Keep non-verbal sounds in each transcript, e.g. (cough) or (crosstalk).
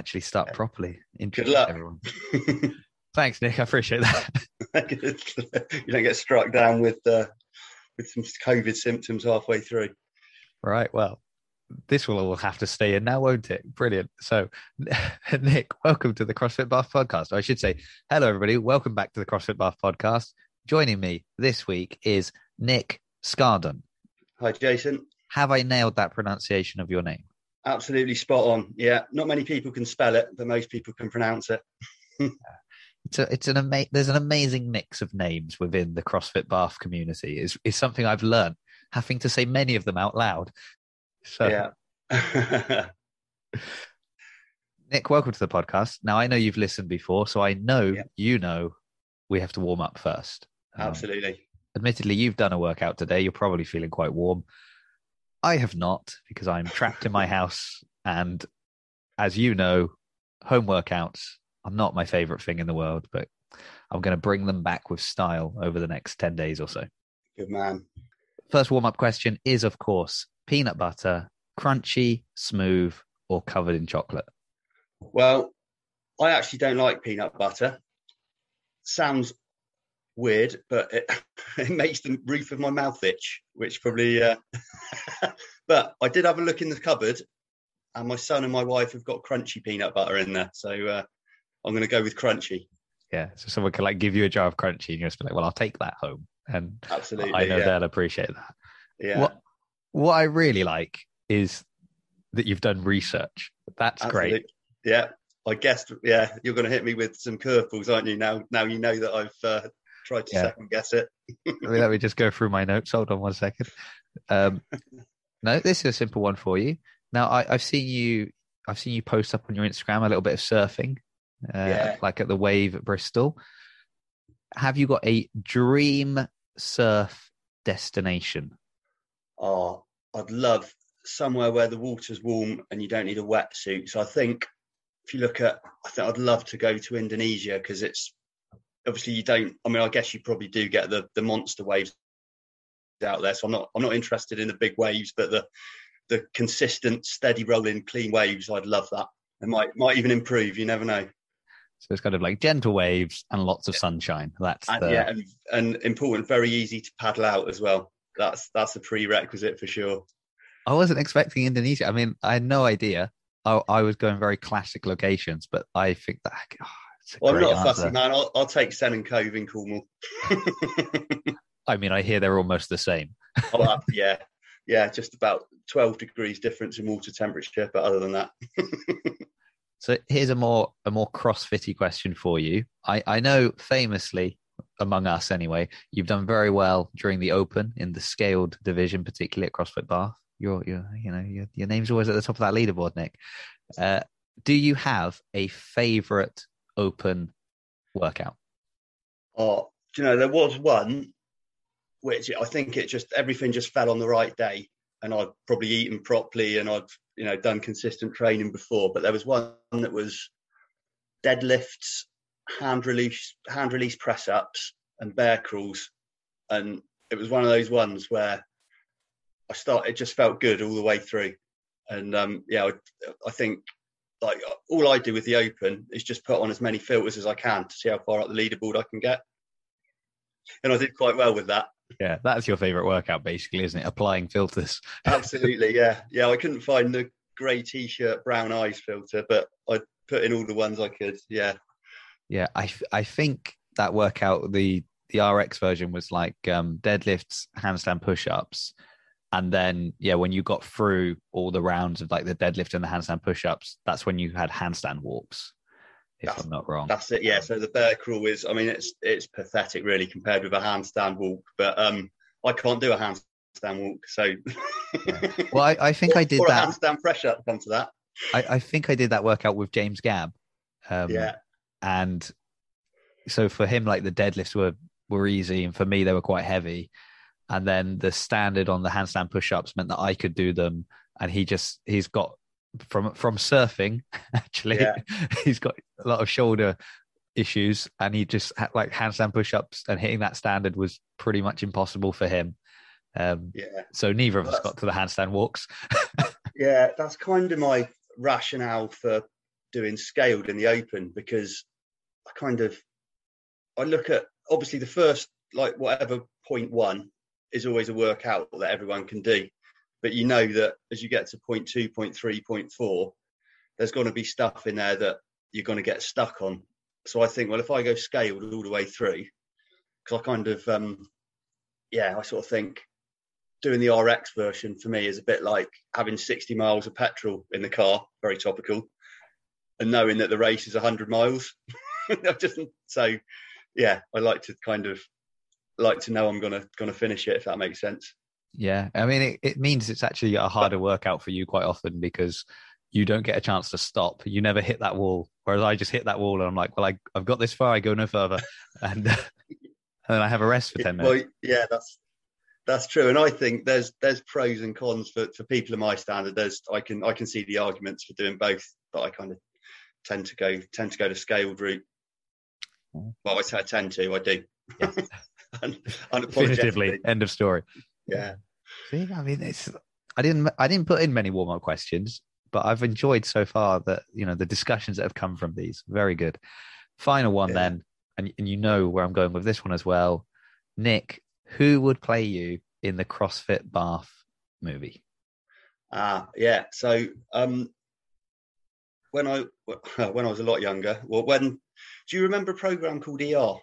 actually start Okay. properly. Good luck. everyone. (laughs) Thanks, Nick. I appreciate that. (laughs) you don't get struck down with uh, with some COVID symptoms halfway through. Right. Well, this will all have to stay in now, won't it? Brilliant. So, (laughs) Nick, welcome to the CrossFit Bath podcast. I should say, hello, everybody. Welcome back to the CrossFit Bath podcast. Joining me this week is Nick Skardon. Hi, Jason. Have I nailed that pronunciation of your name? Absolutely spot on. Yeah, not many people can spell it, but most people can pronounce it. (laughs) It's a, it's an ama- there's an amazing mix of names within the CrossFit Bath community. Is is something I've learned having to say many of them out loud. So, Yeah. (laughs) Nick, welcome to the podcast. Now I know you've listened before, so I know Yeah. you know we have to warm up first. Um, Absolutely. admittedly, you've done a workout today. You're probably feeling quite warm. I have not because I'm trapped in my (laughs) house, and as you know, home workouts are not my favorite thing in the world, but I'm going to bring them back with style over the next 10 days or so. Good man. First warm up question is, of course, peanut butter, crunchy, smooth, or covered in chocolate? Well, I actually don't like peanut butter. Sounds weird, but it, (laughs) it makes the roof of my mouth itch, which probably. Uh... (laughs) but I did have a look in the cupboard, and my son and my wife have got crunchy peanut butter in there, so uh, I'm going to go with crunchy. Yeah. So someone can like give you a jar of crunchy and you'll just be like, well, I'll take that home. And Absolutely. I know yeah. they'll appreciate that. yeah. What what I really like is that you've done research. That's great. Yeah, I guessed. Yeah, you're going to hit me with some curveballs, aren't you? Now, now you know that I've uh, tried to Yeah. second guess it. Let me, let me just go through my notes. Hold on one second. Um, (laughs) no, this is a simple one for you. Now, I, I've seen you. I've seen you post up on your Instagram a little bit of surfing, uh, Yeah. like at the Wave at Bristol. Have you got a dream surf destination? Oh, I'd love somewhere where the water's warm and you don't need a wetsuit. So I think if you look at, I think I'd love to go to Indonesia because it's obviously you don't. I mean, I guess you probably do get the the monster waves out there. So I'm not I'm not interested in the big waves, but the the consistent, steady rolling, clean waves. I'd love that. It might might even improve. You never know. So it's kind of like gentle waves and lots of sunshine. That's And the, yeah, and, and important, very easy to paddle out as well. That's that's a prerequisite for sure. I wasn't expecting Indonesia. I mean, I had no idea. I, I was going very classic locations, but I think that oh, Well, I'm not a fussy man. I'll, I'll take Sennen Cove in Cornwall. I mean, I hear they're almost the same. (laughs) oh, uh, yeah, yeah, just about 12 degrees difference in water temperature. But other than that, (laughs) So here's a more a more crossfitty question for you. I, I know famously among us anyway, you've done very well during the open in the scaled division, particularly at CrossFit Bath. Your your you know your your name's always at the top of that leaderboard, Nick. Uh, do you have a favorite open workout? oh, you know, there was one which I think it just everything just fell on the right day, and I'd probably eaten properly and I'd you know done consistent training before. But there was one that was deadlifts, hand release, hand release press ups, and bear crawls, and it was one of those ones where I started. It just felt good all the way through, and um, yeah, I, I think like all I do with the open is just put on as many filters as I can to see how far up the leaderboard I can get, and I did quite well with that. Yeah, that's your favorite workout, basically, isn't it? Applying filters. (laughs) Absolutely, yeah, yeah. I couldn't find the grey t-shirt, brown eyes filter, but I put in all the ones I could. Yeah, Yeah, I I think that workout the the RX version was like um, deadlifts, handstand push-ups, and then yeah, when you got through all the rounds of like the deadlift and the handstand push-ups, that's when you had handstand walks. If That's- I'm not wrong. that's it. Yeah. So the bear crawl is, I mean, it's it's pathetic really compared with a handstand walk, but um, I can't do a handstand walk, so. (laughs) Well, I, I think I did or that. a handstand press up. Come to that. I, I think I did that workout with James Gabb. Um, yeah. and so for him like the deadlifts were were easy and for me they were quite heavy and then the standard on the handstand push-ups meant that i could do them and he just he's got from from surfing (laughs) actually Yeah. (laughs) he's got a lot of shoulder issues and he just had like handstand push-ups and hitting that standard was pretty much impossible for him um Yeah. so neither of us That's- got to the handstand walks (laughs) Yeah. That's kind of my rationale for doing scaled in the open because I kind of I look at obviously the first like whatever point one is always a workout that everyone can do, but you know that as you get to point two, point three, point four, there's going to be stuff in there that you're going to get stuck on. So I think, well, if I go scaled all the way through, because I kind of, um, yeah, I sort of think doing the RX version for me is a bit like having 60 miles of petrol in the car, very topical, and knowing that the race is 100 miles. (laughs) just so, yeah, I like to kind of like to know I'm gonna gonna finish it if that makes sense. Yeah, I mean, it, it means it's actually a harder workout for you quite often because you don't get a chance to stop. You never hit that wall. Whereas I just hit that wall and I'm like, well, I, I've got this far. I go no further, (laughs) and, and then I have a rest for ten minutes. Well, yeah, that's that's true, and I think there's there's pros and cons for, for people of my standard. There's I can I can see the arguments for doing both, but I kind of tend to go tend to go to scaled route. Mm. Well, I say I tend to, I do. (laughs) (laughs) Yeah. Definitively, end of story. Yeah. See, I mean, it's I didn't I didn't put in many warm up questions, but I've enjoyed so far that you know the discussions that have come from these. Very good. Final one yeah. then, and and you know where I'm going with this one as well. Nick, who would play you in the CrossFit Bath movie? Ah, yeah. So um, when I (laughs) when I was a lot younger, well, when do you remember a program called ER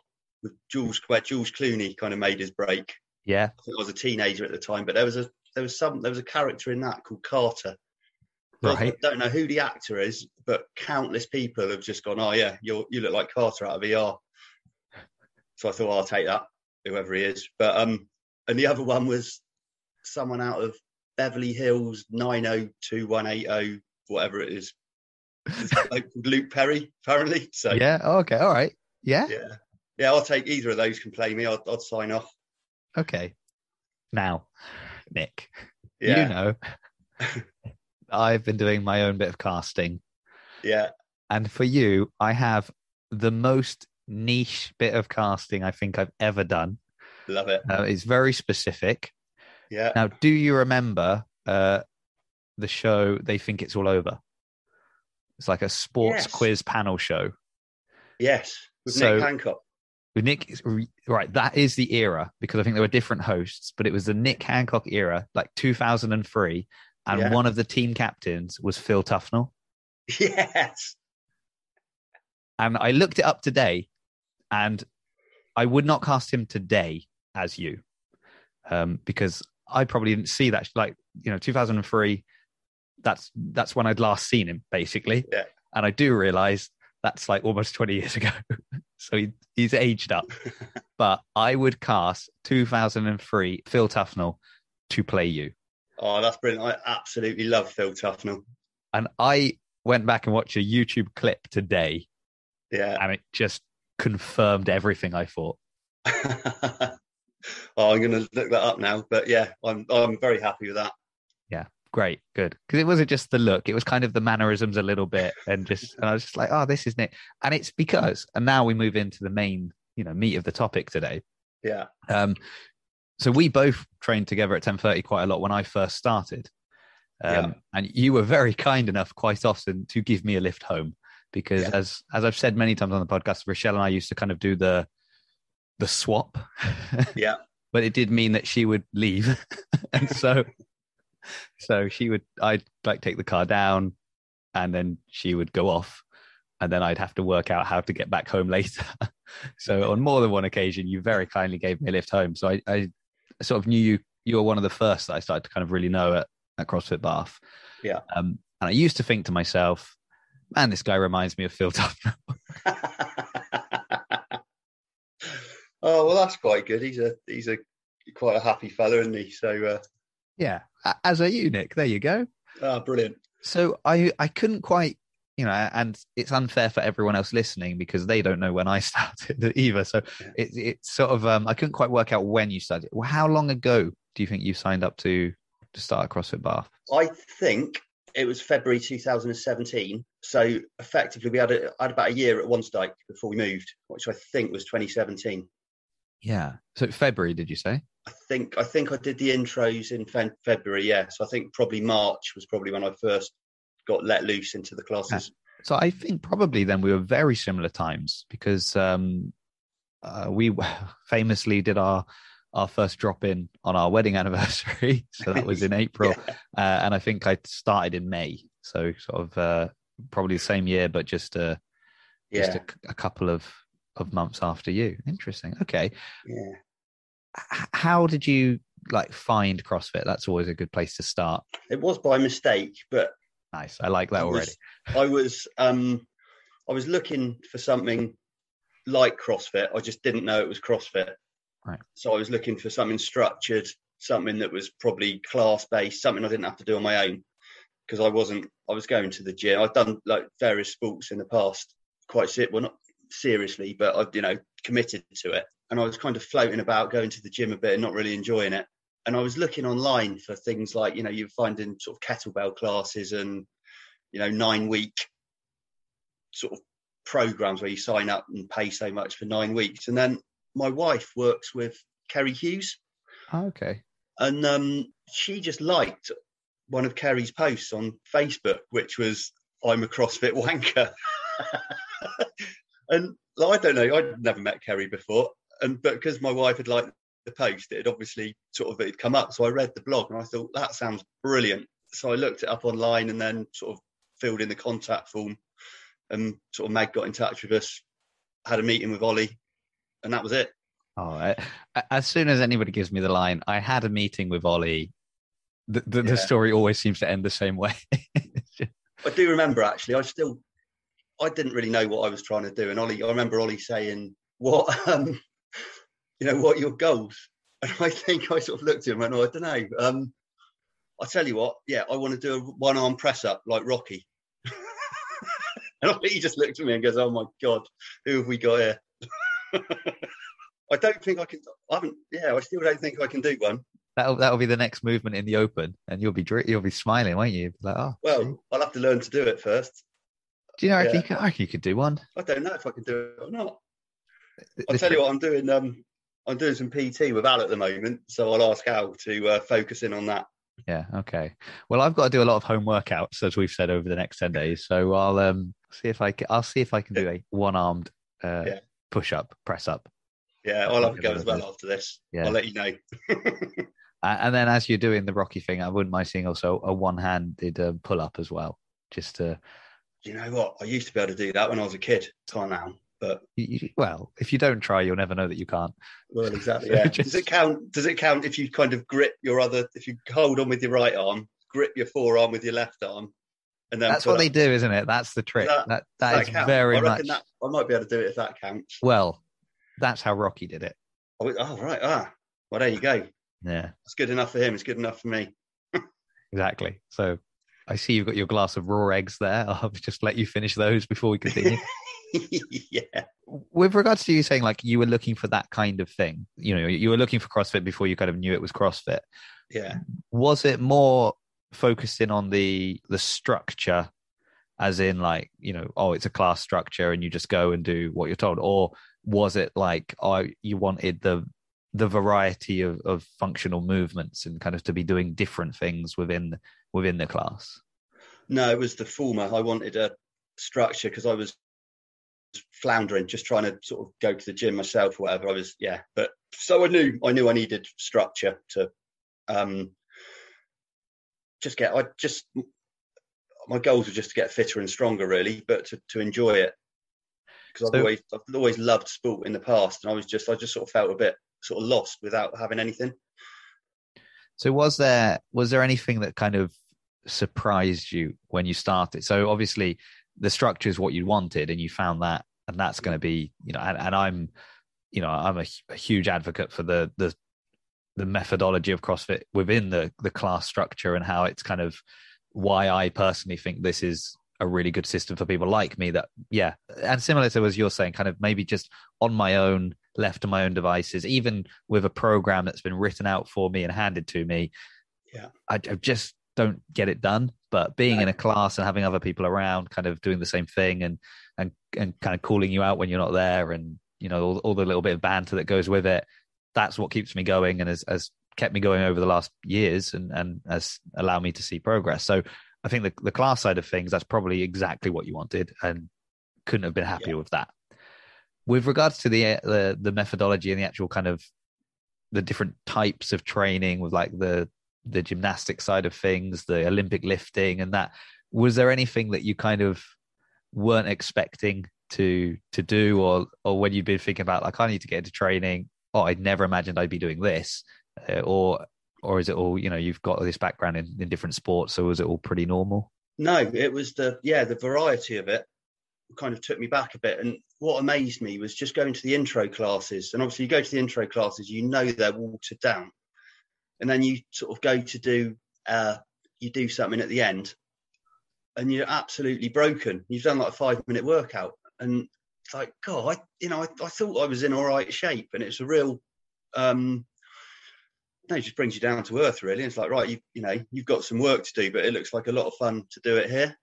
with Jules where George Clooney kind of made his break? Yeah, I, I was a teenager at the time, but there was a there was some there was a character in that called Carter. Right. I don't know who the actor is, but countless people have just gone, "Oh yeah, you you look like Carter out of ER." So I thought I'll take that, whoever he is. But um, and the other one was someone out of Beverly Hills nine oh two one eight oh whatever it is. like Luke Perry, apparently. So yeah, oh, okay, all right, yeah, yeah, yeah. I'll take either of those. Can play me. I'll, I'll sign off. Okay. Now, Nick, yeah. you know, (laughs) I've been doing my own bit of casting. Yeah. And for you, I have the most niche bit of casting I think I've ever done. Love it. Uh, it's very specific. Yeah. Now, do you remember uh, the show They Think It's All Over? It's like a sports yes. quiz panel show. Yes, with so, Nick Hancock. With Nick, right? That is the era because I think there were different hosts, but it was the Nick Hancock era, like 2003, and yeah. one of the team captains was Phil Tufnell. (laughs) Yes. And I looked it up today, and I would not cast him today as you, um, because I probably didn't see that. Like you know, 2003 that's that's when I'd last seen him, basically. Yeah. And I do realize that's like almost 20 years ago. (laughs) so he, he's aged up. (laughs) but I would cast 2003 Phil Tufnell to play you. Oh, that's brilliant. I absolutely love Phil Tufnell. And I went back and watched a YouTube clip today. Yeah. And it just confirmed everything I thought. (laughs) oh, I'm going to look that up now. But yeah, I'm I'm very happy with that great, good. Because it wasn't just the look; it was kind of the mannerisms a little bit, and just and I was just like, oh, this isn't it. And it's because, and now we move into the main, you know, meat of the topic today. Yeah. Um, so we both trained together at ten thirty quite a lot when I first started. Um, yeah. and you were very kind enough quite often to give me a lift home because yeah. as as I've said many times on the podcast, Rochelle and I used to kind of do the the swap. (laughs) Yeah. but it did mean that she would leave. (laughs) and so so she would, I'd like take the car down, and then she would go off, and then I'd have to work out how to get back home (laughs) later. so on more than one occasion, you very kindly gave me a lift home. So I, I sort of knew you. You were one of the first that I started to kind of really know at, at CrossFit Bath. Yeah. Um, and I used to think to myself, man, this guy reminds me of Phil Tufnell. (laughs) (laughs) oh well, that's quite good. He's a he's a quite a happy fellow, isn't he? So uh, yeah, as a eunuch. There you go. Ah, brilliant. So I I couldn't quite you know, and it's unfair for everyone else listening because they don't know when I (laughs) started either. So yeah. it, it's sort of um, I couldn't quite work out when you started. Well, how long ago do you think you signed up to to start a CrossFit Bath? I think it was February 2017. So effectively, we had, a, had about a year at Wansdyke before we moved, which I think was 2017. Yeah. So February, did you say? I think I think I did the intros in fe- February. Yeah. So I think probably March was probably when I first got let loose into the classes. So I think probably then we were very similar times because um, uh, we (laughs) famously did our our first drop in on our wedding (laughs) anniversary. So that was in (laughs) April, yeah. uh, and I think I started in May. So sort of uh, probably the same year, but just uh, yeah. just a, a, couple of of months after you. Interesting. Okay. Yeah. How did you like find CrossFit? That's always a good place to start. It was by mistake, but nice. I like that I already. Was, I was um I was looking for something like CrossFit. I just didn't know it was CrossFit. Right. So I was looking for something structured, something that was probably class based, something I didn't have to do on my own because I wasn't. I was going to the gym. I've done like various sports in the past, quite well not seriously, but I've you know committed to it. And I was kind of floating about going to the gym a bit and not really enjoying it. And I was looking online for things like you know you find in sort of kettlebell classes and you know nine week sort of programs where you sign up and pay so much for nine weeks. And then my wife works with Kerry Hughes. Oh, okay. And um, she just liked one of Kerry's posts on Facebook, which was "I'm a CrossFit wanker," (laughs) and like, I don't know, I'd never met Kerry before, and but because my wife had liked the post, it had obviously sort of it had come up. So I read the blog and I thought that sounds brilliant. So I looked it up online and then sort of filled in the contact form, and sort of Meg got in touch with us, had a meeting with Ollie, and that was it. Oh, I, as soon as anybody gives me the line, I had a meeting with Ollie the, the, yeah. the story always seems to end the same way. (laughs) I do remember actually. I still, I didn't really know what I was trying to do, and Ollie, I remember Ollie saying, "What, um, you know, what your goals?" (laughs) And I think I sort of looked at him and went, oh, "I don't know." Um, I tell you what, yeah, I want to do a one arm press up like Rocky. (laughs) and he just looked at me and goes, "Oh my god, who have we got here?" (laughs) I don't think I can. I haven't. Yeah, I still don't think I can do one that'll that'll be the next movement in the open, and you'll be you'll be smiling, won't you? Like, oh, well, see? I'll have to learn to do it first. Do you know? Yeah. I think I you could do one. I don't know if I can do it or not. I'll tell you what, I'm doing. Um, I'm doing some PT with Al at the moment, so I'll ask Al to uh, focus in on that. Yeah. Okay. Well, I've got to do a lot of home workouts, as we've said over the next ten days. So I'll um see if I can. I'll see if I can do a one-armed uh, yeah. push-up, press-up. Yeah, I'll have a go as well after this. Yeah. I'll let you know. (laughs) Uh, and then as you're doing the Rocky thing, I wouldn't mind seeing also a one-handed um, pull-up as well, just to. You know what? I used to be able to do that when I was a kid. Can't now, but you, well, if you don't try, you'll never know that you can't. Well, exactly. (laughs) Yeah. just... Does it count? Does it count if you kind of grip your other? If you hold on with your right arm, grip your forearm with your left arm, and then that's what up. they do, isn't it? That's the trick. That, that, that, that is count? very much. That, I might be able to do it if that counts. Well, that's how Rocky did it. Oh, oh right. Ah, well, there you go. Yeah. It's good enough for him. It's good enough for me. (laughs) exactly. So I see you've got your glass of raw eggs there. (laughs) I'll just let you finish those before we continue. (laughs) yeah. With regards to you saying like you were looking for that kind of thing, you know, you were looking for CrossFit before you kind of knew it was CrossFit. Yeah. Was it more focused in on the the structure as in like, you know, oh, it's a class structure and you just go and do what you're told or was it like oh you wanted the the variety of, of functional movements and kind of to be doing different things within within the class? No, it was the former. I wanted a structure because I was floundering, just trying to sort of go to the gym myself or whatever. I was, yeah. But so I knew I knew I needed structure to um just get I just my goals were just to get fitter and stronger really, but to, to enjoy it. Because I've so, always I've always loved sport in the past and I was just I just sort of felt a bit sort of lost without having anything. So was there was there anything that kind of surprised you when you started? So obviously the structure is what you wanted and you found that and that's going to be you know and, and I'm you know I'm a, a, huge advocate for the the the methodology of CrossFit within the the class structure and how it's kind of why I personally think this is a really good system for people like me that yeah and similar to as you're saying kind of maybe just on my own left to my own devices, even with a program that's been written out for me and handed to me. Yeah, I, I just don't get it done. But being in a class and having other people around, kind of doing the same thing, and and and kind of calling you out when you're not there, and you know all, all the little bit of banter that goes with it. That's what keeps me going and has, has kept me going over the last years, and and has allowed me to see progress. So I think the, the class side of things, that's probably exactly what you wanted and couldn't have been happier yeah. with that. With regards to the, the the methodology and the actual kind of the different types of training with like the the gymnastic side of things, the Olympic lifting and that, was there anything that you kind of weren't expecting to to do or or when you've been thinking about like I need to get into training, oh I'd never imagined I'd be doing this uh, or or is it all you know you've got this background in, in different sports so was it all pretty normal? No it was the yeah the variety of it kind of took me back a bit. And what amazed me was just going to the intro classes. And obviously you go to the intro classes you know they're watered down and then you sort of go to do uh you do something at the end and you're absolutely broken you've done like a five minute workout and it's like god I, you know I, I thought i was in all right shape and it's a real um no, it just brings you down to earth, really. It's like, right, you you know, you've got some work to do, but it looks like a lot of fun to do it here.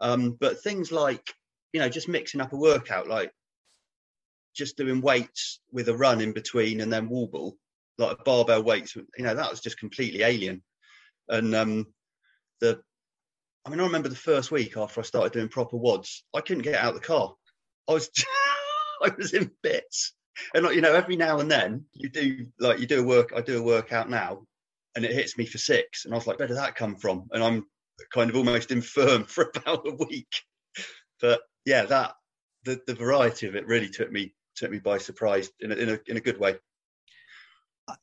Um, but things like, you know, just mixing up a workout, like just doing weights with a run in between and then wall ball, like barbell weights, you know, that was just completely alien. And um, the, I mean, I remember the first week after I started doing proper WODs, I couldn't get out of the car. I was, (laughs) I was in bits and like, you know, every now and then you do like you do a work. I do a workout now, and it hits me for six, and I was like, where did that come from? And I'm kind of almost infirm (laughs) for about a week. But yeah, that the the variety of it really took me took me by surprise in a, in a in a good way.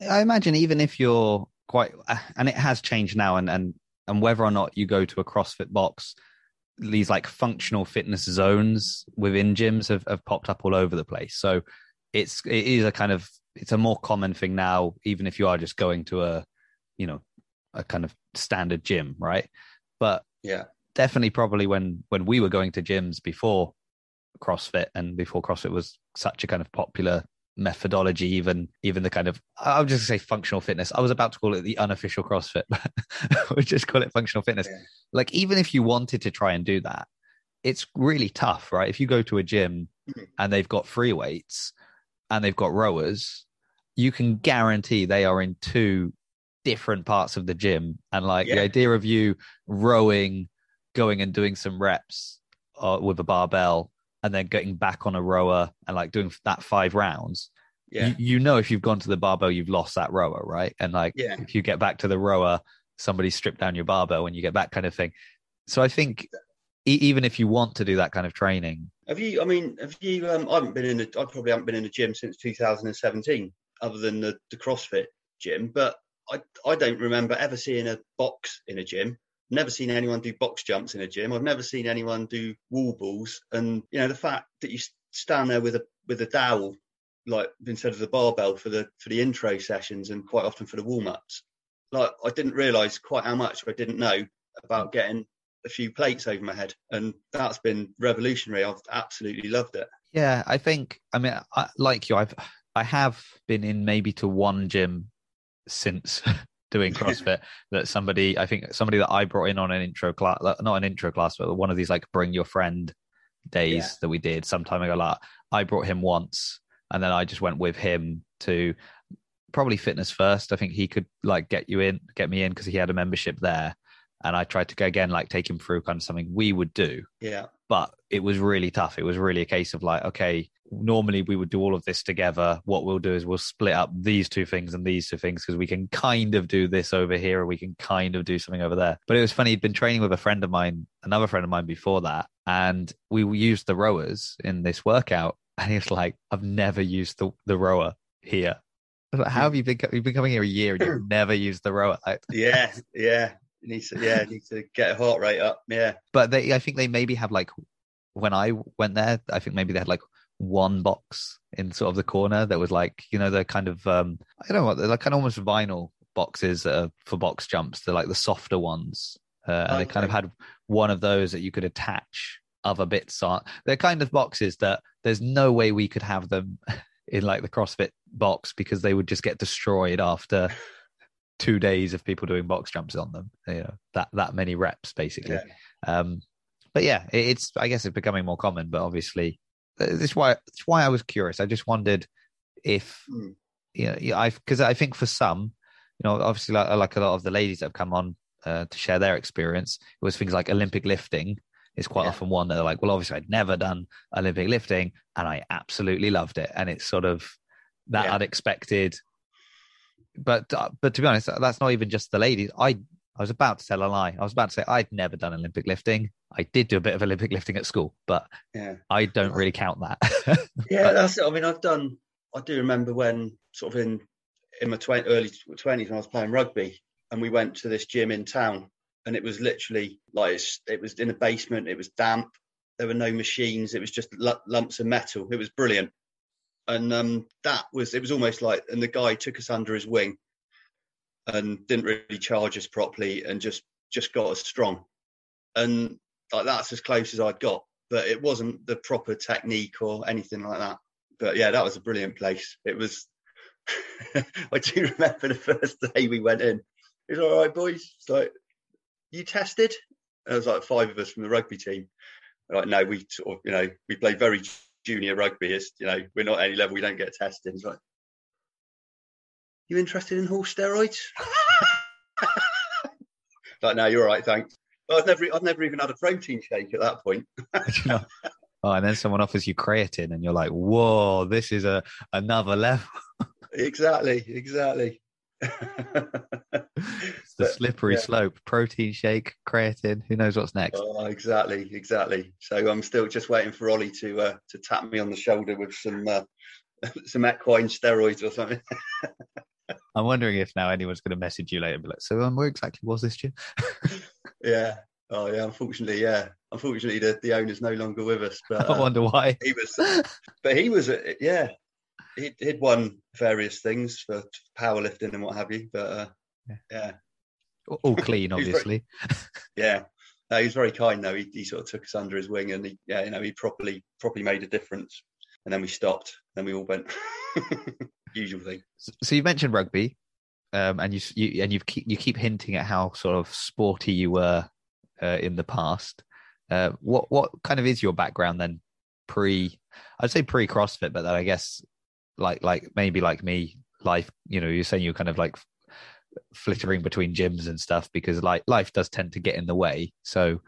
I imagine even if you're quite, uh, and it has changed now, and and and whether or not you go to a CrossFit box, these like functional fitness zones within gyms have, have popped up all over the place. So it's it is a kind of it's a more common thing now, even if you are just going to a you know a kind of standard gym, right? But yeah, definitely probably when when we were going to gyms before CrossFit and before CrossFit was such a kind of popular methodology, even even the kind of I would just say functional fitness. I was about to call it the unofficial CrossFit, (laughs) but we just call it functional fitness. Yeah. Like even if you wanted to try and do that, it's really tough, right? If you go to a gym mm-hmm. and they've got free weights, and they've got rowers, you can guarantee they are in two different parts of the gym. And like yeah. the idea of you rowing, going and doing some reps uh, with a barbell, and then getting back on a rower and like doing that five rounds. Yeah. You, you know, if you've gone to the barbell, you've lost that rower, right? And like, yeah. if you get back to the rower, somebody stripped down your barbell when you get back, kind of thing. So I think even if you want to do that kind of training. Have you? I mean, have you? Um, I haven't been in. A, I probably haven't been in a gym since 2017, other than the, the CrossFit gym. But I I don't remember ever seeing a box in a gym. Never seen anyone do box jumps in a gym. I've never seen anyone do wall balls. And you know the fact that you stand there with a with a dowel, like instead of the barbell for the for the intro sessions and quite often for the warm ups. Like I didn't realise quite how much I didn't know about getting a few plates over my head, and that's been revolutionary. I've absolutely loved it. Yeah, I think. I mean, I, like you, I've I have been in maybe to one gym since (laughs) doing CrossFit (laughs) that somebody I think somebody that I brought in on an intro class, not an intro class, but one of these like bring your friend days yeah. that we did some time ago. Like I brought him once, and then I just went with him to probably fitness first. I think he could like get you in, get me in because he had a membership there and I tried to go again, like take him through kind of something we would do. Yeah. But it was really tough. It was really a case of like, okay, normally we would do all of this together. What we'll do is we'll split up these two things and these two things because we can kind of do this over here or we can kind of do something over there. But it was funny. He'd been training with a friend of mine, another friend of mine before that, and we used the rowers in this workout. And he was like, I've never used the, the rower here. Like, How have you been? You've been coming here a year and you've (clears throat) never used the rower. Like, (laughs) yeah, yeah. You need to, yeah, need to get a heart rate up. Yeah. But they, I think they maybe have like, when I went there, I think maybe they had like one box in sort of the corner that was like, you know, the kind of, um, I don't know what, they're like kind of almost vinyl boxes uh, for box jumps. They're like the softer ones. Uh, and okay. they kind of had one of those that you could attach other bits on. They're kind of boxes that there's no way we could have them (laughs) in like the CrossFit box because they would just get destroyed after (laughs) two days of people doing box jumps on them. You know that that many reps basically. Yeah. Um, but yeah, it, it's I guess it's becoming more common. But obviously, uh, this why it's why I was curious. I just wondered if mm. you know I because I think for some, you know, obviously like, like a lot of the ladies that have come on uh, to share their experience, it was things like Olympic lifting is quite Yeah. often one that they're like, well, obviously I'd never done Olympic lifting and I absolutely loved it. And it's sort of that Yeah. unexpected. But uh, but to be honest, that's not even just the ladies. I I was about to tell a lie. I was about to say I'd never done Olympic lifting. I did do a bit of Olympic lifting at school, but Yeah. I don't really count that. (laughs) Yeah, that's it. I mean, I've done. I do remember when sort of in in my 20, early twenties when I was playing rugby, and we went to this gym in town, and it was literally like it's, it was in a basement. It was damp. There were no machines. It was just lu- lumps of metal. It was brilliant, and um, that was it was almost like. And the guy took us under his wing, and didn't really charge us properly, and just just got us strong, and like that's as close as I'd got but it wasn't the proper technique or anything like that. But yeah, that was a brilliant place. It was. (laughs) I do remember the first (laughs) day we went in. It was all right, boys. It's like you tested. There was like five of us from the rugby team. Like, no, we sort of, you know, we play very junior rugby. It's, you know, we're not any level. We don't get tested. It's like, you interested in horse steroids? (laughs) like, no, you're all right, thanks. But I've never, I've never even had a protein shake at that point. (laughs) (laughs) You know? Oh, and then someone offers you creatine, and you're like, "Whoa, this is a another level." exactly, exactly. It's the But, slippery yeah. slope. Protein shake, creatine. Who knows what's next? oh, exactly, exactly. So I'm still just waiting for Ollie to uh, to tap me on the shoulder with some uh, (laughs) some equine steroids or something. (laughs) I'm wondering if now anyone's going to message you later and be like, "So, um, where exactly was this, Jim?" (laughs) yeah. Oh yeah. Unfortunately, yeah. Unfortunately, the, the owner's no longer with us. But I uh, wonder why. he was, but he was, uh, yeah. He'd, he'd won various things for powerlifting and what have you. But uh, Yeah. yeah, All clean, (laughs) He's very- obviously. (laughs) yeah. No, he was very kind though. He, he sort of took us under his wing, and he, yeah, you know, he properly properly made a difference. And then we stopped. Then we all went. (laughs) Usual thing. So- So you mentioned rugby, um, and you, you and you keep you keep hinting at how sort of sporty you were uh, in the past. Uh, what what kind of is your background then? Pre, I'd say pre CrossFit, but then I guess like like maybe like me, life. You know, you're saying you're kind of like flittering between gyms and stuff because like life does tend to get in the way. So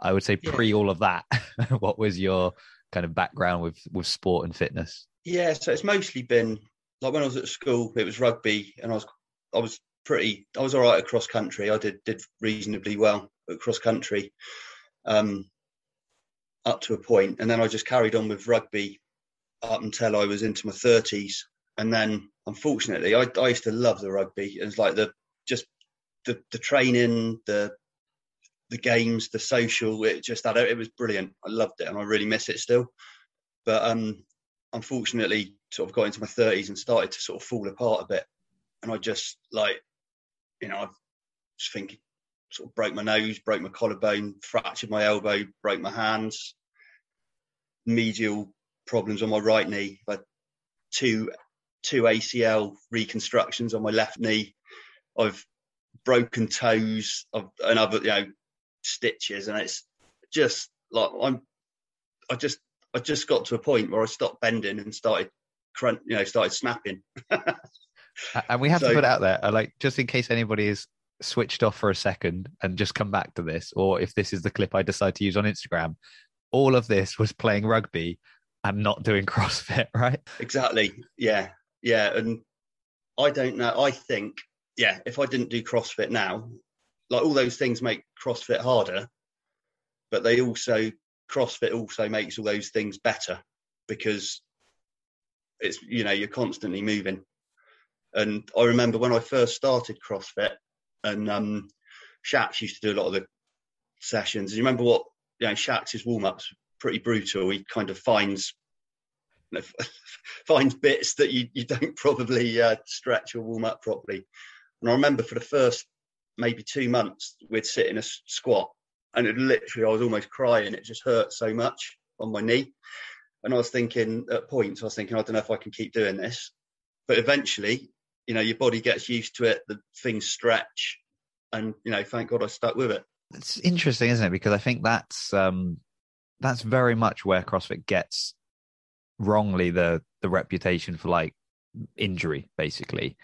I would say Yeah. pre all of that. (laughs) what was your kind of background with with sport and fitness? Yeah, so it's mostly been like when I was at school, it was rugby, and I was I was pretty I was all right at cross country. I did did reasonably well at cross country, um, up to a point, and then I just carried on with rugby up until I was into my thirties, and then unfortunately, I, I used to love the rugby. It was like the just the the training, the the games, the social. It just had it was brilliant. I loved it, and I really miss it still. But um, unfortunately sort of got into my 30s and started to sort of fall apart a bit and i just like you know i just think sort of broke my nose broke my collarbone fractured my elbow broke my hands medial problems on my right knee i had two two acl reconstructions on my left knee i've broken toes I've, and other you know stitches and it's just like i'm i just I just got to a point where I stopped bending and started, crunch, you know, started snapping. And we have to put it out there, uh, like just in case anybody is switched off for a second and just come back to this, or if this is the clip I decide to use on Instagram, all of this was playing rugby and not doing (laughs) CrossFit, right? Exactly. Yeah. Yeah. And I don't know. I think, yeah, if I didn't do CrossFit now, like all those things make CrossFit harder, but they also, CrossFit also makes all those things better because it's, you know, you're constantly moving. And I remember when I first started CrossFit and um, Shax used to do a lot of the sessions. You remember what, you know, Shax's warm ups pretty brutal. He kind of finds you know, (laughs) finds bits that you, you don't (laughs) probably uh, stretch or warm up properly. And I remember for the first maybe two months, we'd sit in a squat and it literally, I was almost crying. It just hurt so much on my knee. And I was thinking at points, I was thinking, I don't know if I can keep doing this. But eventually, you know, your body gets used to it, the things stretch. And, you know, thank God I stuck with it. It's interesting, isn't it? Because I think that's um, that's very much where CrossFit gets wrongly the the reputation for like injury, basically.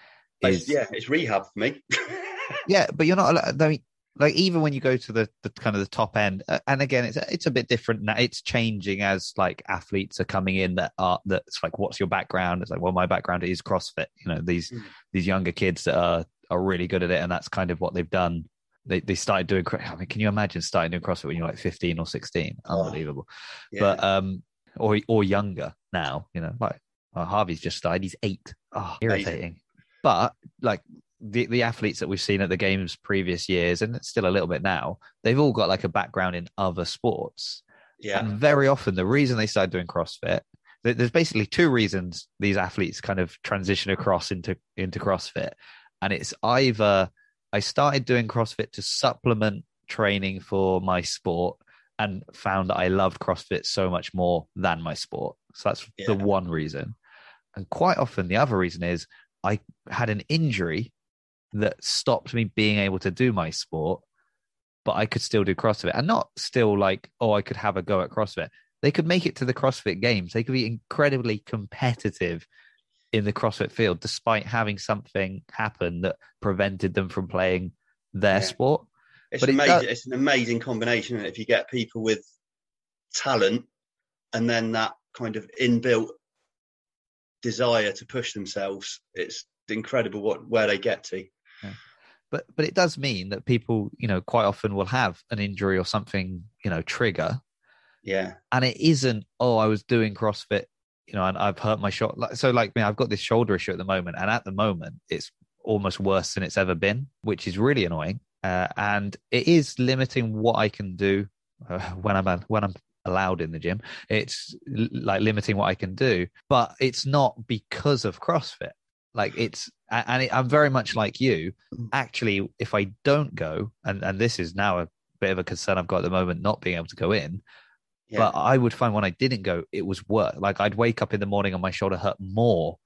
Is yeah, it's rehab for me. (laughs) yeah, but you're not. I mean, like even when you go to the, the kind of the top end uh, and again it's it's a bit different now it's changing as like athletes are coming in that are that's like what's your background it's like well my background is crossfit you know these mm. these younger kids that are are really good at it and that's kind of what they've done they they started doing I mean can you imagine starting doing CrossFit when you're like 15 or 16 unbelievable oh, yeah. but um or or younger now you know like oh, Harvey's just started. He's 8 oh irritating. But like the the athletes that we've seen at the games previous years and still a little bit now they've all got like a background in other sports. Yeah. And very often the reason they started doing crossfit there's basically two reasons these athletes kind of transition across into into crossfit. And it's either i started doing crossfit to supplement training for my sport and found that i loved crossfit so much more than my sport so that's yeah. the one reason and quite often the other reason is i had an injury that stopped me being able to do my sport, but I could still do CrossFit and not still like, oh, I could have a go at CrossFit. They could make it to the CrossFit games. They could be incredibly competitive in the CrossFit field despite having something happen that prevented them from playing their yeah. sport. It's but amazing. It it's an amazing combination if you get people with talent and then that kind of inbuilt desire to push themselves. It's incredible what where they get to. Yeah. But but it does mean that people, you know, quite often will have an injury or something, you know, trigger. Yeah. And it isn't, oh, I was doing CrossFit, you know, and I've hurt my shoulder. So like me, I've got this shoulder issue at the moment, and at the moment it's almost worse than it's ever been, which is really annoying. Uh, and it is limiting what I can do uh, when I'm when I'm allowed in the gym. It's like limiting what I can do, but it's not because of CrossFit. Like it's, and it, I'm very much like you. Actually, if I don't go, and and this is now a bit of a concern I've got at the moment, not being able to go in. Yeah. But I would find when I didn't go, it was worse. Like I'd wake up in the morning and my shoulder hurt more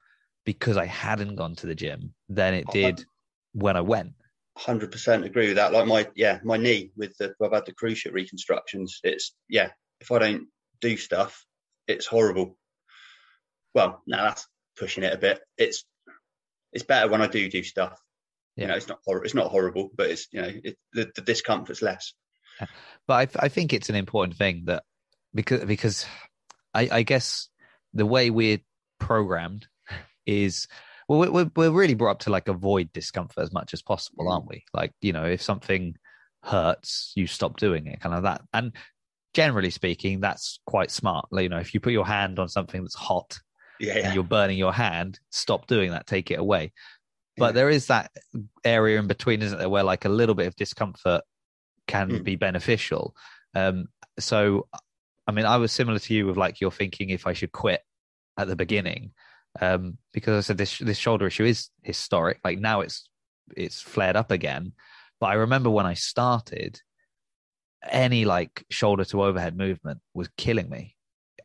because I hadn't gone to the gym than it oh, did when I went. Hundred percent agree with that. Like my yeah, my knee with the I've had the cruciate reconstructions. It's yeah, if I don't do stuff, it's horrible. Well, now that's pushing it a bit. It's it's better when I do do stuff. Yeah. You know, it's not hor- it's not horrible, but it's you know it, the, the discomfort's less. But I, I think it's an important thing that because because I, I guess the way we're programmed is well we're, we're really brought up to like avoid discomfort as much as possible aren't we like you know if something hurts you stop doing it kind of that and generally speaking that's quite smart you know if you put your hand on something that's hot yeah, yeah. and you're burning your hand, stop doing that, take it away. But yeah. there is that area in between, isn't there, where like a little bit of discomfort can mm. be beneficial. Um, so, I mean, I was similar to you with like you're thinking if I should quit at the beginning, um, because I said this this shoulder issue is historic. Like now it's it's flared up again. But I remember when I started, any like shoulder to overhead movement was killing me,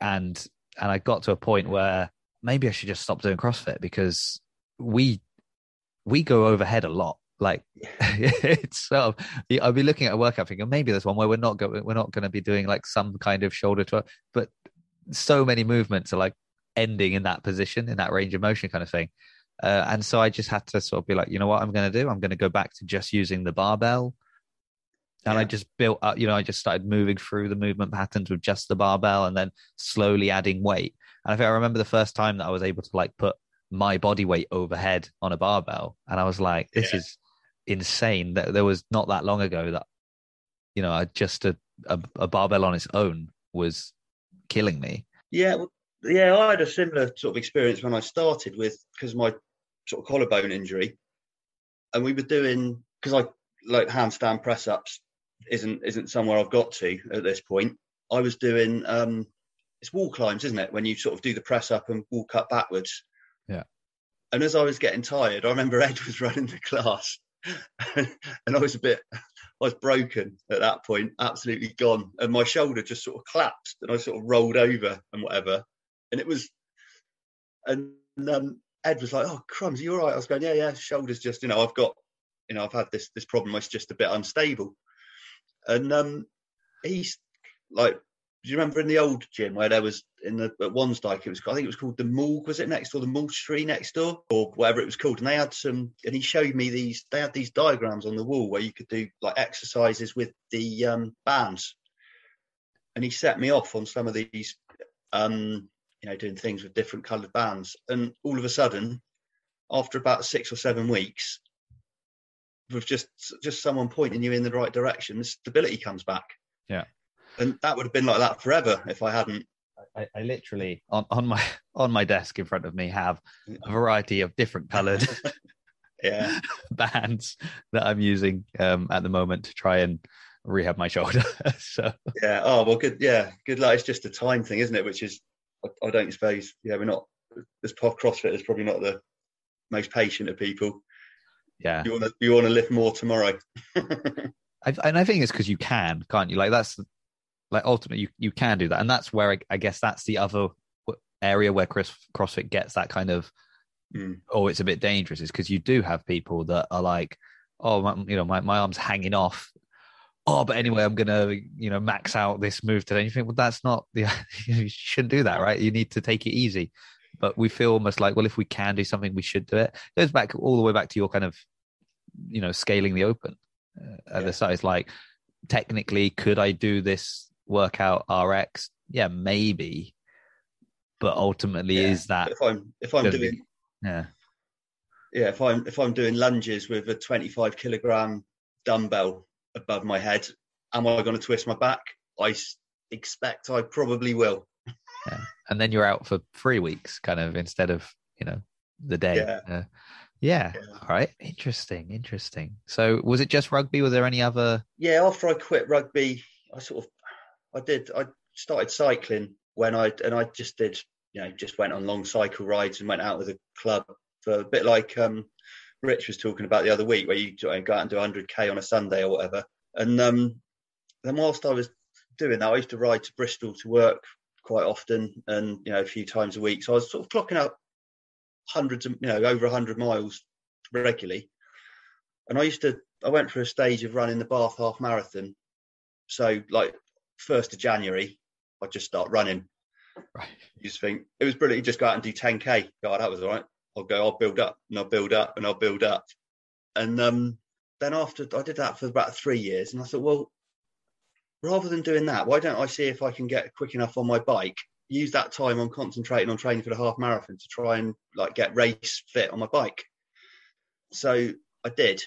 and and I got to a point where maybe I should just stop doing CrossFit because we we go overhead a lot. Like (laughs) it's I'll be looking at a workout thinking maybe there's one where we're not going we're not going to be doing like some kind of shoulder to but so many movements are like ending in that position in that range of motion kind of thing. Uh, and so I just had to sort of be like, you know what I'm going to do? I'm going to go back to just using the barbell. And yeah. I just built up, you know, I just started moving through the movement patterns with just the barbell and then slowly adding weight. And I think I remember the first time that I was able to like put my body weight overhead on a barbell, and I was like, "This yeah. is insane." That there was not that long ago that you know, I just a, a, a barbell on its own was killing me. Yeah, yeah, I had a similar sort of experience when I started with because my sort of collarbone injury, and we were doing because I like handstand press ups isn't isn't somewhere I've got to at this point. I was doing um it's wall climbs, isn't it? When you sort of do the press up and walk up backwards. Yeah. And as I was getting tired, I remember Ed was (laughs) running the class, (laughs) and I was a bit, I was broken at that point, absolutely gone, and my shoulder just sort of collapsed, and I sort of rolled over and whatever, and it was, and um, Ed was like, "Oh crumbs, are you all right?" I was going, "Yeah, yeah, shoulders just, you know, I've got, you know, I've had this this problem. It's just a bit unstable," and um, he's like do you remember in the old gym where there was in the at Wansdyke it was I think it was called the Morgue was it next door the Maltry next door? Or whatever it was called and they had some and he showed me these they had these diagrams on the wall where you could do like exercises with the um, bands. And he set me off on some of these um, you know doing things with different coloured bands. And all of a sudden after about six or seven weeks with just just someone pointing you in the right direction the stability comes back. Yeah and that would have been like that forever if I hadn't. I, I literally on, on my (laughs) on my desk in front of me have a variety of different coloured (laughs) yeah (laughs) bands that I'm using um, at the moment to try and rehab my shoulder. so yeah, oh well, good. Yeah, good luck. It's just a time thing, isn't it? Which is, I, I don't suppose. Yeah, we're not. This CrossFit is probably not the most patient of people. Yeah, you want to you want to lift more tomorrow. I, and I think it's because you can, can't you? Like that's like ultimately you, you can do that. And that's where I, I guess that's the other area where Chris, CrossFit gets that kind of mm. oh it's a bit dangerous is because you do have people that are like oh my, you know my, my arm's hanging off. Oh but anyway I'm gonna you know max out this move today. And you think well that's not the (laughs) you shouldn't do that right? You need to take it easy. But we feel almost like well if we can do something we should do it, it goes back all the way back to your kind of you know scaling the open uh, at yeah. the size like technically could I do this workout RX, yeah, maybe. But ultimately, yeah. is that if I'm if I'm doing yeah yeah if I'm if I'm doing lunges with a 25 kilogram dumbbell above my head, am I going to twist my back? I expect I probably will. Yeah. And then you're out for three weeks, kind of instead of you know the day. Yeah. Uh, yeah. yeah. All right. Interesting. Interesting. So, was it just rugby? Was there any other? Yeah. After I quit rugby, I sort of I did. I started cycling when I and I just did. You know, just went on long cycle rides and went out with a club for a bit like um, Rich was talking about the other week, where you go out and do 100k on a Sunday or whatever. And um, then whilst I was doing that, I used to ride to Bristol to work quite often, and you know a few times a week. So I was sort of clocking up hundreds of, you know, over 100 miles regularly. And I used to, I went for a stage of running the Bath Half Marathon. So like first of January, I'd just start running. Right. You just think it was brilliant. You just go out and do 10k. God, that was all right. I'll go. I'll build up and I'll build up and I'll build up. And um, then after I did that for about three years, and I thought, well, rather than doing that, why don't I see if I can get quick enough on my bike? Use that time on concentrating on training for the half marathon to try and like get race fit on my bike. So I did,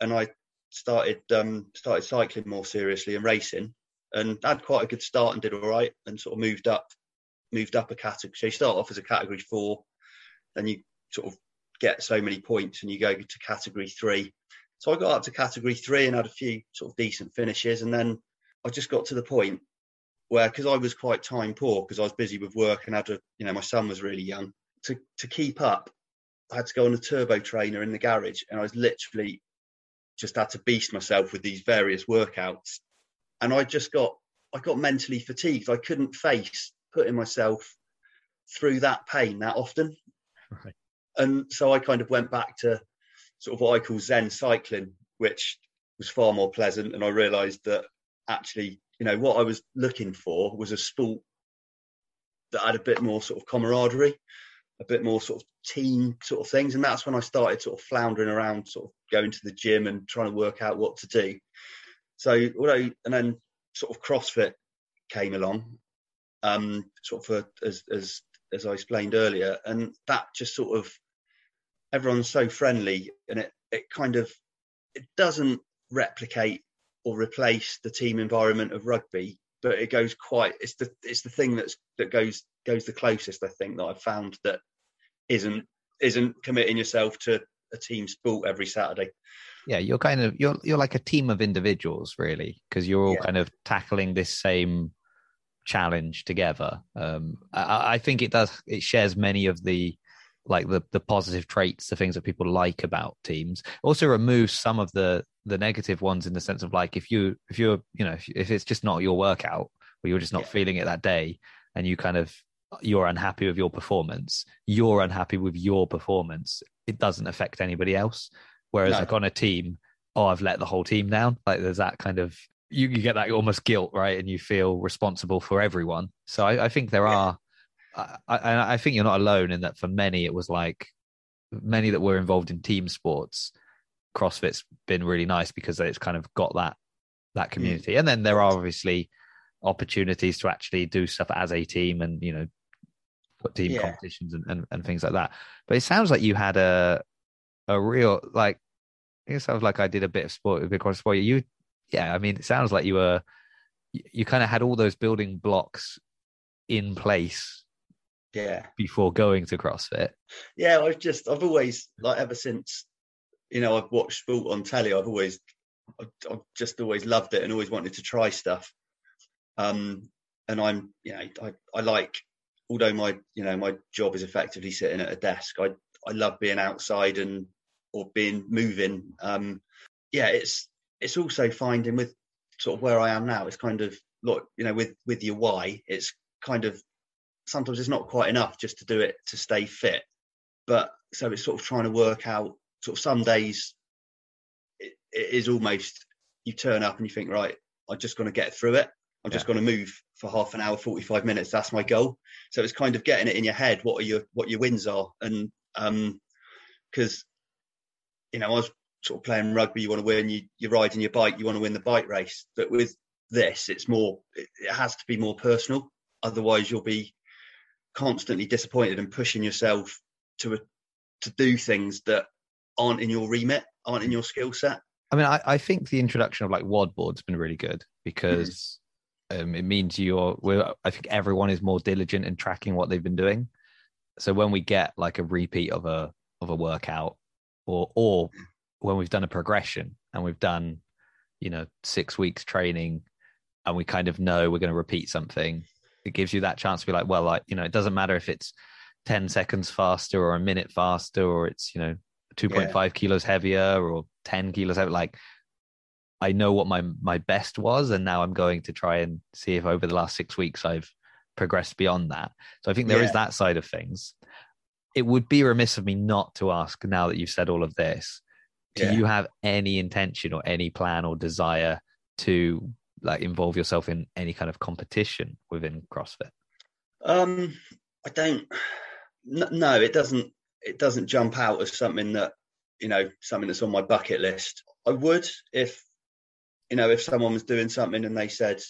and I started um, started cycling more seriously and racing and had quite a good start and did all right and sort of moved up moved up a category. So you start off as a category four, then you sort of get so many points and you go to category three. So I got up to category three and had a few sort of decent finishes. And then I just got to the point where, because I was quite time poor, because I was busy with work and had a, you know, my son was really young, to, to keep up, I had to go on a turbo trainer in the garage and I was literally just had to beast myself with these various workouts and I just got I got mentally fatigued. I couldn't face putting myself through that pain that often. Right. And so I kind of went back to sort of what I call Zen cycling, which was far more pleasant. And I realized that actually, you know, what I was looking for was a sport that had a bit more sort of camaraderie, a bit more sort of team sort of things. And that's when I started sort of floundering around, sort of going to the gym and trying to work out what to do. So although and then sort of CrossFit came along, um, sort of for, as as as I explained earlier, and that just sort of everyone's so friendly, and it it kind of it doesn't replicate or replace the team environment of rugby, but it goes quite. It's the it's the thing that's that goes goes the closest I think that I've found that isn't isn't committing yourself to a team sport every Saturday yeah you're kind of you're you're like a team of individuals really because you're all yeah. kind of tackling this same challenge together um I, I, think it does it shares many of the like the the positive traits the things that people like about teams also removes some of the the negative ones in the sense of like if you if you're you know if, if it's just not your workout or you're just not yeah. feeling it that day and you kind of you're unhappy with your performance you're unhappy with your performance it doesn't affect anybody else Whereas no. like on a team, oh, I've let the whole team down. Like there's that kind of you, you get that almost guilt, right? And you feel responsible for everyone. So I, I think there yeah. are, I, I, I think you're not alone in that. For many, it was like many that were involved in team sports. CrossFit's been really nice because it's kind of got that that mm. community, mm. and then there are obviously opportunities to actually do stuff as a team and you know put team yeah. competitions and, and, and things like that. But it sounds like you had a a real like it sounds like I did a bit of sport cross sport. You yeah, I mean it sounds like you were you, you kind of had all those building blocks in place yeah before going to CrossFit. Yeah, I've just I've always like ever since you know I've watched sport on telly. I've always I've, I've just always loved it and always wanted to try stuff. Um, and I'm you know I I like although my you know my job is effectively sitting at a desk. I I love being outside and or being moving. Um, yeah, it's it's also finding with sort of where I am now. It's kind of look, you know, with with your why, it's kind of sometimes it's not quite enough just to do it to stay fit. But so it's sort of trying to work out. Sort of some days it, it is almost you turn up and you think, right, I'm just going to get through it. I'm yeah. just going to move for half an hour, 45 minutes. That's my goal. So it's kind of getting it in your head. What are your what your wins are, and um, because you know I was sort of playing rugby. You want to win. You you're riding your bike. You want to win the bike race. But with this, it's more. It, it has to be more personal. Otherwise, you'll be constantly disappointed and pushing yourself to a, to do things that aren't in your remit, aren't in your skill set. I mean, I, I think the introduction of like WOD boards has been really good because mm. um, it means you're. I think everyone is more diligent in tracking what they've been doing. So when we get like a repeat of a of a workout, or or when we've done a progression and we've done, you know, six weeks training, and we kind of know we're going to repeat something, it gives you that chance to be like, well, like you know, it doesn't matter if it's ten seconds faster or a minute faster, or it's you know, 2.5 yeah. kilos heavier or ten kilos heavier. Like I know what my my best was, and now I'm going to try and see if over the last six weeks I've progressed beyond that. So I think there yeah. is that side of things. It would be remiss of me not to ask now that you've said all of this. Do yeah. you have any intention or any plan or desire to like involve yourself in any kind of competition within CrossFit? Um, I don't. No, it doesn't. It doesn't jump out as something that you know something that's on my bucket list. I would if you know if someone was doing something and they said,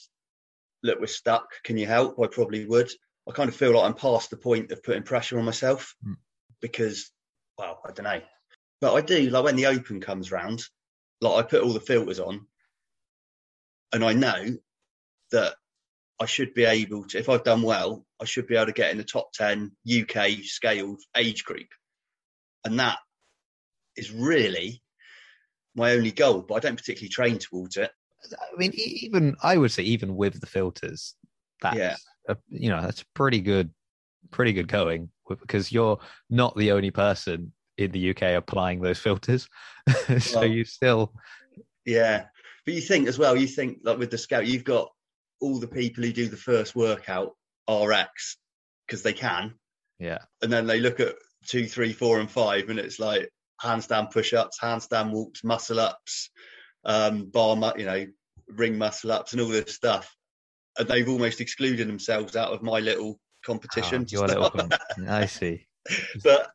"Look, we're stuck. Can you help?" I probably would. I kind of feel like I'm past the point of putting pressure on myself mm. because, well, I don't know. But I do like when the open comes round, like I put all the filters on and I know that I should be able to, if I've done well, I should be able to get in the top 10 UK scaled age group. And that is really my only goal, but I don't particularly train towards it. I mean, even I would say, even with the filters, that's yeah. A, you know that's pretty good, pretty good going because you're not the only person in the UK applying those filters, (laughs) so well, you still, yeah. But you think as well, you think like with the scout, you've got all the people who do the first workout RX because they can, yeah, and then they look at two, three, four, and five, and it's like handstand push-ups, handstand walks, muscle ups, um, bar, you know, ring muscle ups, and all this stuff they've almost excluded themselves out of my little competition. Oh, little (laughs) I see. but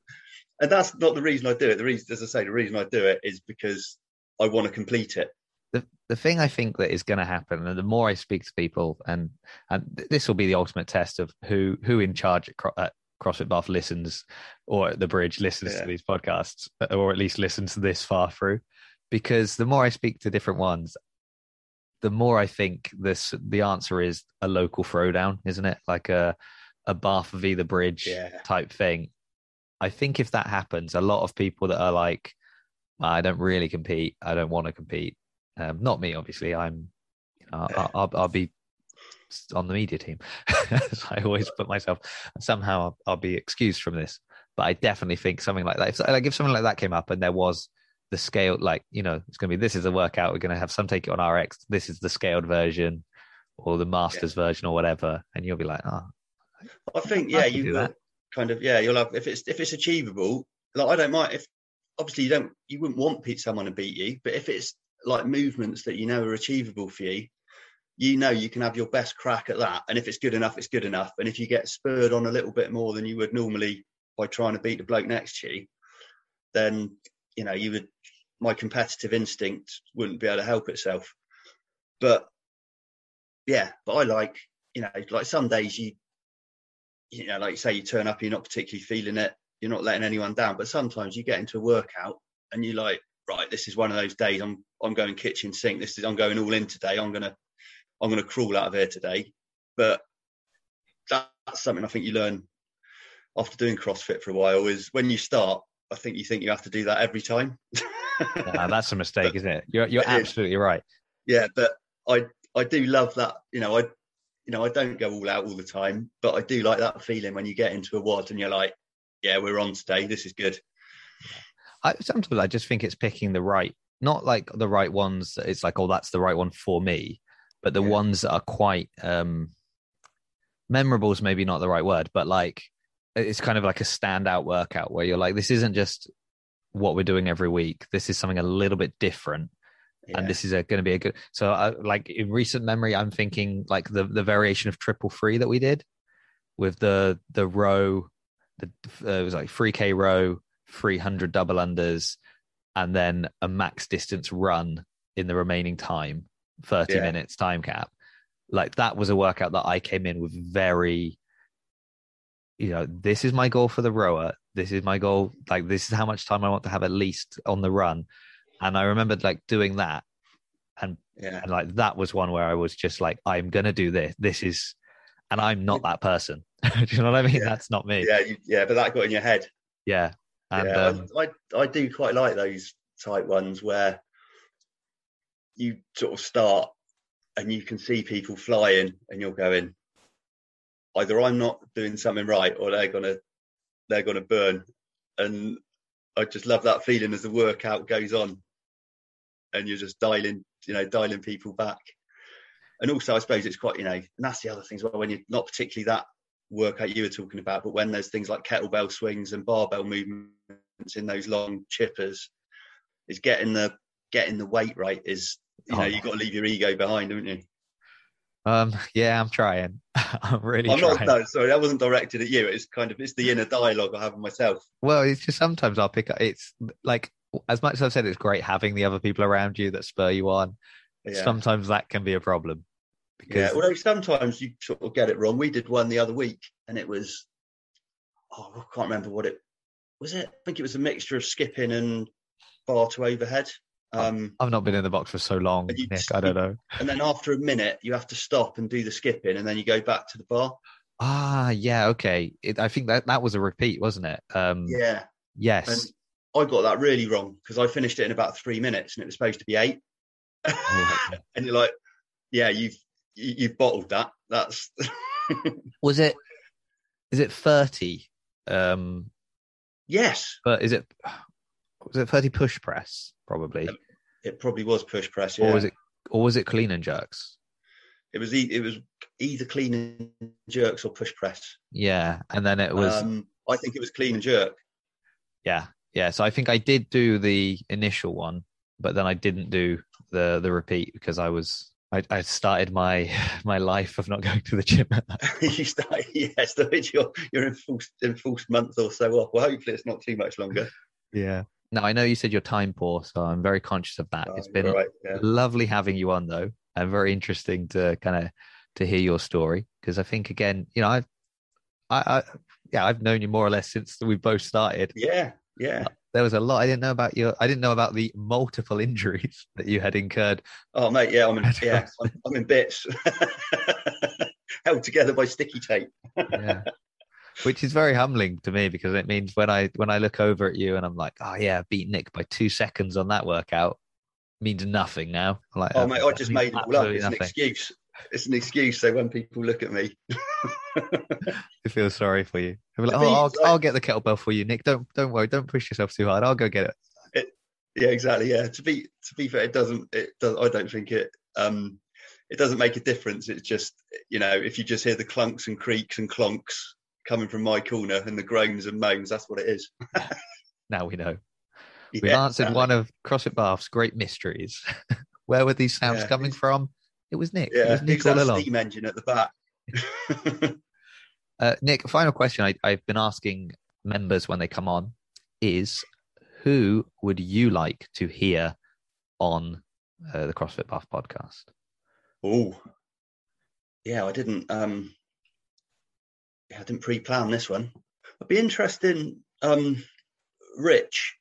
and that's not the reason I do it. The reason, as I say, the reason I do it is because I want to complete it. The the thing I think that is going to happen, and the more I speak to people, and and this will be the ultimate test of who who in charge at, at CrossFit Bath listens, or at the bridge listens yeah. to these podcasts, or at least listens this far through. Because the more I speak to different ones, the more I think this the answer is a local throwdown, isn't it? Like a a Bath v the Bridge yeah. type thing. I think if that happens, a lot of people that are like, I don't really compete, I don't want to compete. Um, not me, obviously. I'm, you know, I'll, I'll, I'll, be on the media team. (laughs) so I always put myself somehow I'll, I'll, be excused from this. But I definitely think something like that. If, like if something like that came up and there was the scale like you know it's going to be this is a workout we're going to have some take it on rx this is the scaled version or the masters yeah. version or whatever and you'll be like oh i think yeah you kind of yeah you'll have if it's if it's achievable like i don't mind if obviously you don't you wouldn't want someone to beat you but if it's like movements that you know are achievable for you you know you can have your best crack at that. And if it's good enough, it's good enough. And if you get spurred on a little bit more than you would normally by trying to beat the bloke next to you, then you know you would my competitive instinct wouldn't be able to help itself. But yeah, but I like you know like some days you you know like you say you turn up you're not particularly feeling it you're not letting anyone down but sometimes you get into a workout and you're like right this is one of those days i'm i'm going kitchen sink this is i'm going all in today i'm gonna i'm gonna crawl out of here today but that's something i think you learn after doing crossfit for a while is when you start i think you think you have to do that every time (laughs) that's a mistake isn't it you're, you're absolutely right yeah but i i do love that you know i you know, I don't go all out all the time, but I do like that feeling when you get into a WOD and you're like, yeah, we're on today. This is good. I, sometimes I just think it's picking the right, not like the right ones. It's like, oh, that's the right one for me, but the yeah. ones that are quite um, memorable is maybe not the right word, but like it's kind of like a standout workout where you're like, this isn't just what we're doing every week. This is something a little bit different yeah. and this is going to be a good. So, uh, like in recent memory, I'm thinking like the the variation of triple three that we did with the the row, the uh, it was like three k row, three hundred double unders, and then a max distance run in the remaining time, thirty yeah. minutes time cap. Like that was a workout that I came in with very you know, this is my goal for the rower. This is my goal. Like, this is how much time I want to have at least on the run. And I remembered like doing that, and yeah. and like that was one where I was just like, I'm gonna do this. This is, and I'm not that person. (laughs) do you know what I mean? Yeah. That's not me. Yeah, you, yeah, but that got in your head. Yeah, and yeah, um, I I do quite like those type ones where you sort of start and you can see people flying, and you're going, either I'm not doing something right, or they're gonna they're gonna burn, and I just love that feeling as the workout goes on and you're just dialing, you know, dialing people back. And also, I suppose it's quite, you know, and that's the other thing as well. When you're not particularly that workout you were talking about, but when there's things like kettlebell swings and barbell movements in those long chippers, is getting the getting the weight right. Is you know, oh. you've got to leave your ego behind, haven't you? Um, yeah, I'm trying. (laughs) I'm really. I'm trying. not. No, sorry, that wasn't directed at you. It's kind of it's the inner dialogue I have with myself. Well, it's just sometimes I'll pick up. It's like as much as I've said it's great having the other people around you that spur you on, yeah. sometimes that can be a problem. Because... Yeah, although sometimes you sort of get it wrong. We did one the other week, and it was oh, I can't remember what it was. It I think it was a mixture of skipping and bar to overhead. Um, I've not been in the box for so long, Nick. I don't know. And then after a minute, you have to stop and do the skipping, and then you go back to the bar. Ah, yeah, okay. It, I think that that was a repeat, wasn't it? Um, yeah. Yes. And I got that really wrong because I finished it in about three minutes and it was supposed to be eight. (laughs) and you're like, yeah, you've you've bottled that. That's (laughs) was it? Is it thirty? Um, yes, but is it was it thirty push press? Probably. It probably was push press. Yeah. Or was it? Or was it clean and jerks? It was. E- it was either clean and jerks or push press. Yeah, and then it was. Um, I think it was clean and jerk. Yeah, yeah. So I think I did do the initial one, but then I didn't do the the repeat because I was I, I started my (laughs) my life of not going to the gym. At (laughs) that. (laughs) You started, yeah, started your your enforced enforced month or so off. Well, hopefully it's not too much longer. Yeah. Now I know you said you're time poor, so I'm very conscious of that. Oh, it's been right, yeah. lovely having you on, though, and very interesting to kind of to hear your story because I think again, you know, I've I, I yeah, I've known you more or less since we both started. Yeah, yeah. Uh, there was a lot I didn't know about your. I didn't know about the multiple (laughs) injuries that you had incurred. Oh mate, yeah, I'm in, (laughs) yeah, I'm, I'm in bits, (laughs) held together by sticky tape. yeah, which is very humbling to me because it means when I when I look over at you and I'm like, oh yeah, I beat Nick by two seconds on that workout, means nothing now. I'm like, oh, mate, I just made it all up. It's nothing. an excuse it's an excuse. So when people look at me, (laughs) I feel sorry for you. Like, oh, I'll, I'll, get the kettlebell for you, Nick. Don't don't worry. Don't push yourself too hard. I'll go get it. it yeah, exactly. Yeah. To be to be fair, it doesn't. It does. I don't think it. Um, it doesn't make a difference. It's just you know, if you just hear the clunks and creaks and clonks coming from my corner and the groans and moans, that's what it is. (laughs) now we know. (laughs) We've answered exactly. one of CrossFit Bath's great mysteries. (laughs) Where were these sounds yeah, coming from? It was Nick. It Yeah, was Nick all along. steam engine at the back? Uh, Nick, final question I, I've been asking members when they come on is who would you like to hear on uh, the CrossFit Bath podcast? oh, yeah, I didn't. Um, I didn't pre-plan this one. I'd be interested in um, Rich,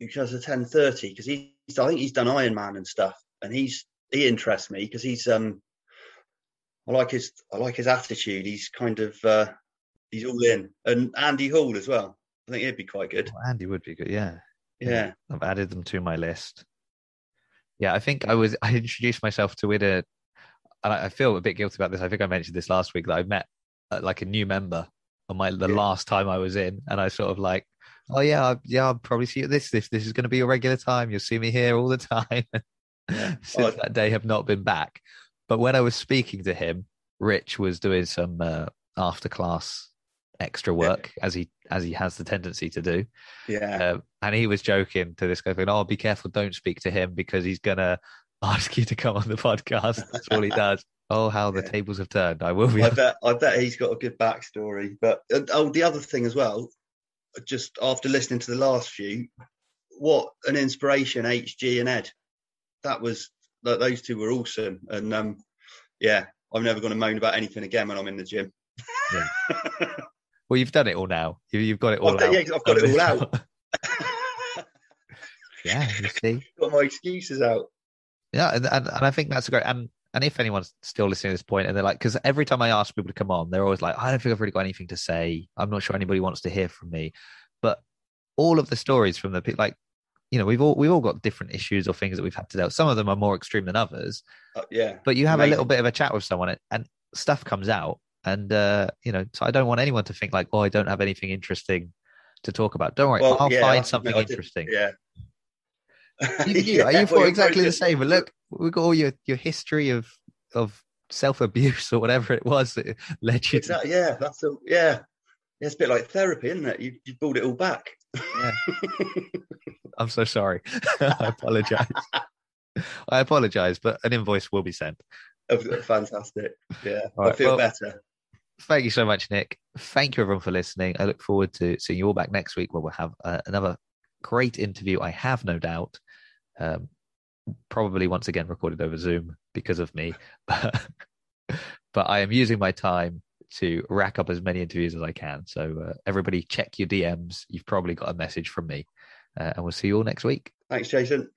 who does the ten thirty, because he's. I think he's done Ironman and stuff, and he's he interests me because he's. um I like his. I like his attitude. He's kind of. uh He's all in, and Andy Hall as well. I think he'd be quite good. Well, Andy would be good. Yeah. Yeah, I've added them to my list. Yeah, I think I was I introduced myself to it, and I, feel a bit guilty about this. I think I mentioned this last week that I met like a new member on my the Yeah. last time I was in, and I sort of like, oh yeah, I- yeah, I'll probably see you at this. If this is going to be your regular time, you'll see me here all the time. (laughs) Yeah. (laughs) Since Oh, that day, have not been back. But when I was speaking to him, Rich was doing some uh, after class extra work as he as he has the tendency to do. yeah. Um, and he was joking to this guy, going, "Oh, be careful! Don't speak to him because he's gonna (laughs) ask you to come on the podcast." That's all he does. Oh, how the Yeah. tables have turned! I will be. I bet I bet he's got a good backstory. But uh, oh, the other thing as well, just after listening to the last few, what an inspiration HG and Ed. That was that those two were awesome. And um, yeah, I'm never going to moan about anything again when I'm in the gym. Yeah. (laughs) Well, you've done it all now. You, you've got it all I've, done- out. yeah, I've got it all out. (laughs) yeah, you (laughs) see. got my excuses out. Yeah, and, and and I think that's great. And and if anyone's still listening at this point, and they're like, because every time I ask people to come on, they're always like, I don't think I've really got anything to say. I'm not sure anybody wants to hear from me. But all of the stories from the people, like, you know, we've all we've all got different issues or things that we've had to deal. with. Some of them are more extreme than others. Uh, yeah, But you have a little bit of a chat with someone, and, stuff comes out. And uh, you know, so I don't want anyone to think like, oh, I don't have anything interesting to talk about. Don't worry, Well, I'll yeah, find something interesting. yeah. (laughs) You, you, Yeah, you thought exactly the same. But look, we've got all your, your history of of self abuse or whatever it was that led you to. Exactly. Yeah, that's a yeah. Yeah, it's a bit like therapy, isn't it? You you brought it all back. (laughs) I'm so sorry. (laughs) I apologize. I apologize, but an invoice will be sent. Fantastic. Yeah, All I feel well- better. Thank you so much, Nick. Thank you, everyone, for listening. I look forward to seeing you all back next week where we'll have uh, another great interview, I have no doubt. Um, probably once again recorded over Zoom because of me. (laughs) But, but I am using my time to rack up as many interviews as I can. So, uh, everybody, check your DMs. You've probably got a message from me. Uh, and we'll see you all next week. Thanks, Jason.